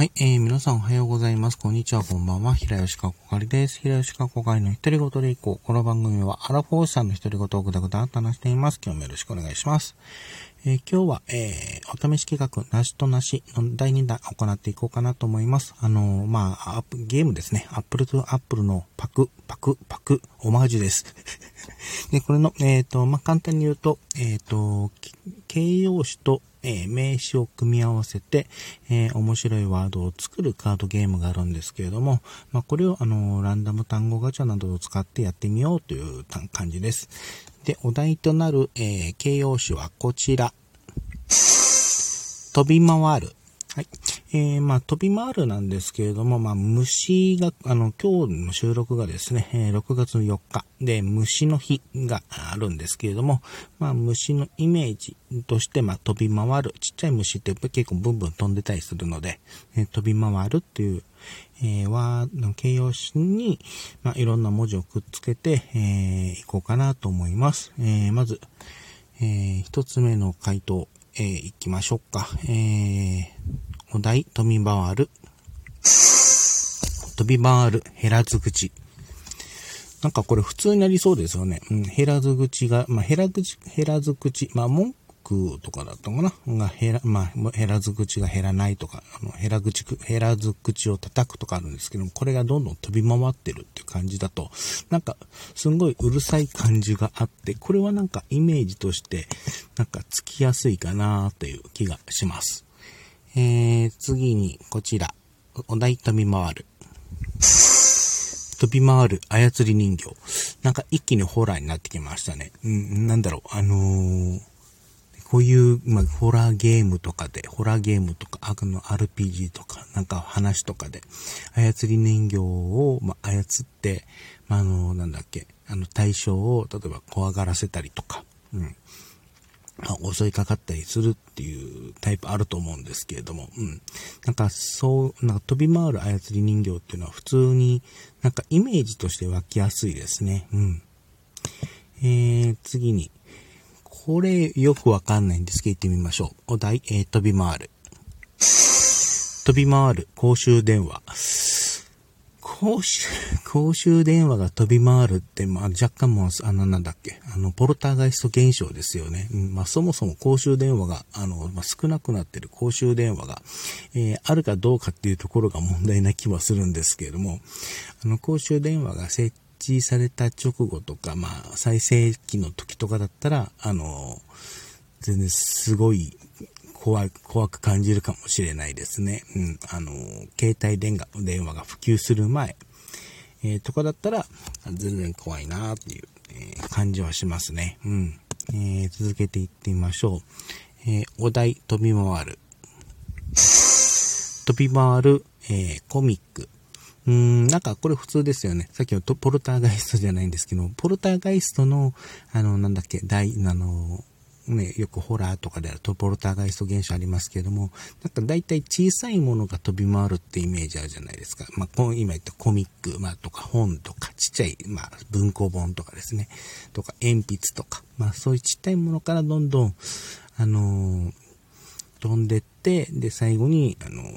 はい、えー、皆さんおはようございます。こんにちは、こんばんは。平吉かこかりです。平吉かこかりの独り言でいこう。この番組はアラフォーさんの独り言をぐだぐだと話しています。今日もよろしくお願いします。えー、今日は、えー、お試し企画、なしとなしの第2弾行っていこうかなと思います。あのー、まあ、ゲームですね。アップルとアップルのパク、パク、パク、オマージュです。で、これの、えっ、ー、と、まあ、簡単に言うと、えっ、と、形容詞とえー、名詞を組み合わせて、えー、面白いワードを作るカードゲームがあるんですけれども、まあ、これをあのランダム単語ガチャなどを使ってやってみようという感じです。で、お題となる、えー、形容詞はこちら。飛び回る。はい。えー、まあ、飛び回るなんですけれども、まあ、虫が、あの、今日の収録がですね、え、6月4日で、虫の日があるんですけれども、まあ、虫のイメージとして、まあ、飛び回る。ちっちゃい虫って結構ブンブン飛んでたりするので、えー、飛び回るっていう、えー、は、形容詞に、まあ、いろんな文字をくっつけて、えー、いこうかなと思います。えー、まず、えー、一つ目の回答。えー、行きましょうか。えー、お題、飛び回る。飛び回る、減らず口。なんかこれ普通になりそうですよね。うん、減らず口が、まあ、減らず口、減らず口、まあ、文句とかだったかなが、減ら、まあ、減らず口が減らないとか、あの、減ら口、減らず口を叩くとかあるんですけども、これがどんどん飛び回ってるっていう感じだと、なんか、すんごいうるさい感じがあって、これはなんかイメージとして、なんかつきやすいかなという気がします。えー、次に、こちら。お題飛び回る。飛び回る操り人形。なんか一気にホラーになってきましたね。うん、なんだろう、あのー、こういう、まあ、ホラーゲームとかで、ホラーゲームとか、悪の RPG とか、なんか話とかで、操り人形を、まあ、操って、まあ、あの、なんだっけ、あの、対象を、例えば怖がらせたりとか、うん。襲いかかったりするっていうタイプあると思うんですけれども、うん。なんか、そう、なんか飛び回る操り人形っていうのは普通になんかイメージとして湧きやすいですね。うん。えー、次に、これよくわかんないんですけど、行ってみましょう。お題、えー、飛び回る。飛び回る公衆電話。公衆、公衆電話が飛び回るって、まあ若干もう、あのなんだっけ、あの、ポルターガイスト現象ですよね。うん、まあそもそも公衆電話が、あの、まあ、少なくなってる公衆電話が、えー、あるかどうかっていうところが問題な気はするんですけれども、あの、公衆電話が設置された直後とか、まあ、最盛期の時とかだったら、あの、全然すごい怖い、怖く感じるかもしれないですね。うん、あの、携帯電話電話が普及する前、えー、とかだったら、全然怖いなっていう、えー、感じはしますね。うん。えー、続けていってみましょう。え、お題、飛び回る。飛び回る、え、コミック。うーん、なんかこれ普通ですよね。さっきのポルターガイストじゃないんですけど、ポルターガイストの、あの、なんだっけ、大、あの、ね、よくホラーとかであるとポルターガイスト現象ありますけれども、なんか大体小さいものが飛び回るってイメージあるじゃないですか。まあ、今言ったコミック、まあ、とか本とか、ちっちゃい、まあ、文庫本とかですね。とか、鉛筆とか、まあ、そういうちっちゃいものからどんどん、あのー、飛んでって、で、最後に、あのー、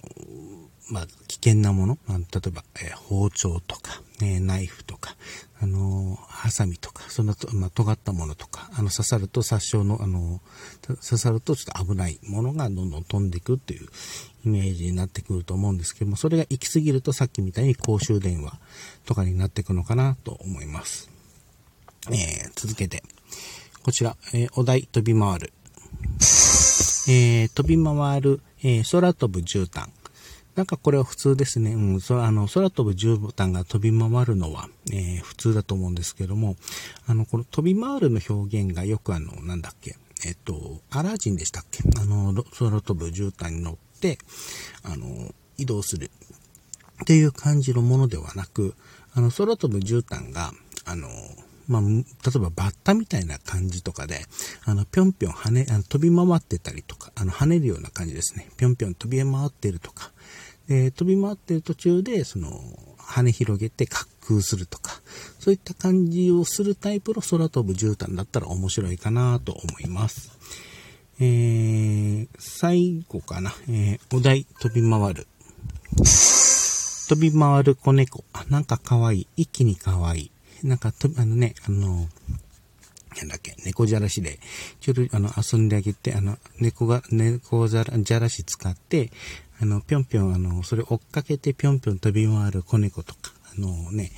まあ、危険なもの、まあ、例えば、えー、包丁とか、ね、ナイフとか、あの、ハサミとか、そんなと、まあ、尖ったものとか、あの、刺さると殺傷の、あの、刺さるとちょっと危ないものがどんどん飛んでいくっていうイメージになってくると思うんですけども、それが行き過ぎるとさっきみたいに公衆電話とかになっていくのかなと思います。えー、続けて、こちら、えー、お題飛び回る。えー、飛び回る、えー、空飛ぶ絨毯。なんかこれは普通ですね。うん、そあの、空飛ぶ絨毯が飛び回るのは、えー、普通だと思うんですけども、あの、この飛び回るの表現がよくあの、なんだっけ、えっと、アラジンでしたっけ？あの、空飛ぶ絨毯に乗って、あの、移動するっていう感じのものではなく、あの、空飛ぶ絨毯が、あの、まあ、例えばバッタみたいな感じとかで、あの、ぴょんぴょん跳ね、あの飛び回ってたりとか、あの、跳ねるような感じですね。ぴょんぴょん飛び回ってるとか、えー、飛び回ってる途中で、その、羽広げて滑空するとか、そういった感じをするタイプの空飛ぶ絨毯だったら面白いかなと思います。えー、最後かな、えー、お題飛び回る。飛び回る子猫。あ、なんか可愛い。一気に可愛い。なんか、と、あのね、あの、なんだっけ、猫じゃらしで、ちょっとあの、遊んであげて、あの、猫が、猫じゃらじゃらし使って、あの、ぴょんぴょん、あの、それ追っかけてぴょんぴょん飛び回る子猫とか、あのね、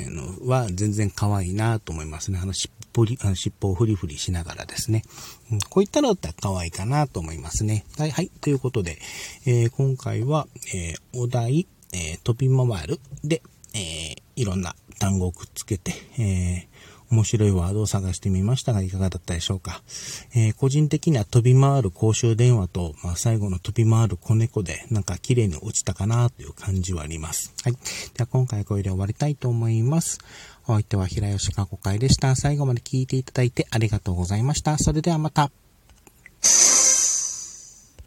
あの、は全然可愛いなと思いますね。あの、尻尾り、あの尻尾をフリフリしながらですね。うん、こういったのだったら可愛いかなと思いますね。はい、はい。ということで、えー、今回は、えー、お題、えー、飛び回るで、えー、いろんな単語をくっつけて、えー、面白いワードを探してみましたが、いかがだったでしょうか。えー、個人的には飛び回る公衆電話と、まあ、最後の飛び回る子猫で、なんか綺麗に落ちたかなという感じはあります。はい。では今回これで終わりたいと思います。お相手は平吉過去会でした。最後まで聞いていただいてありがとうございました。それではまた。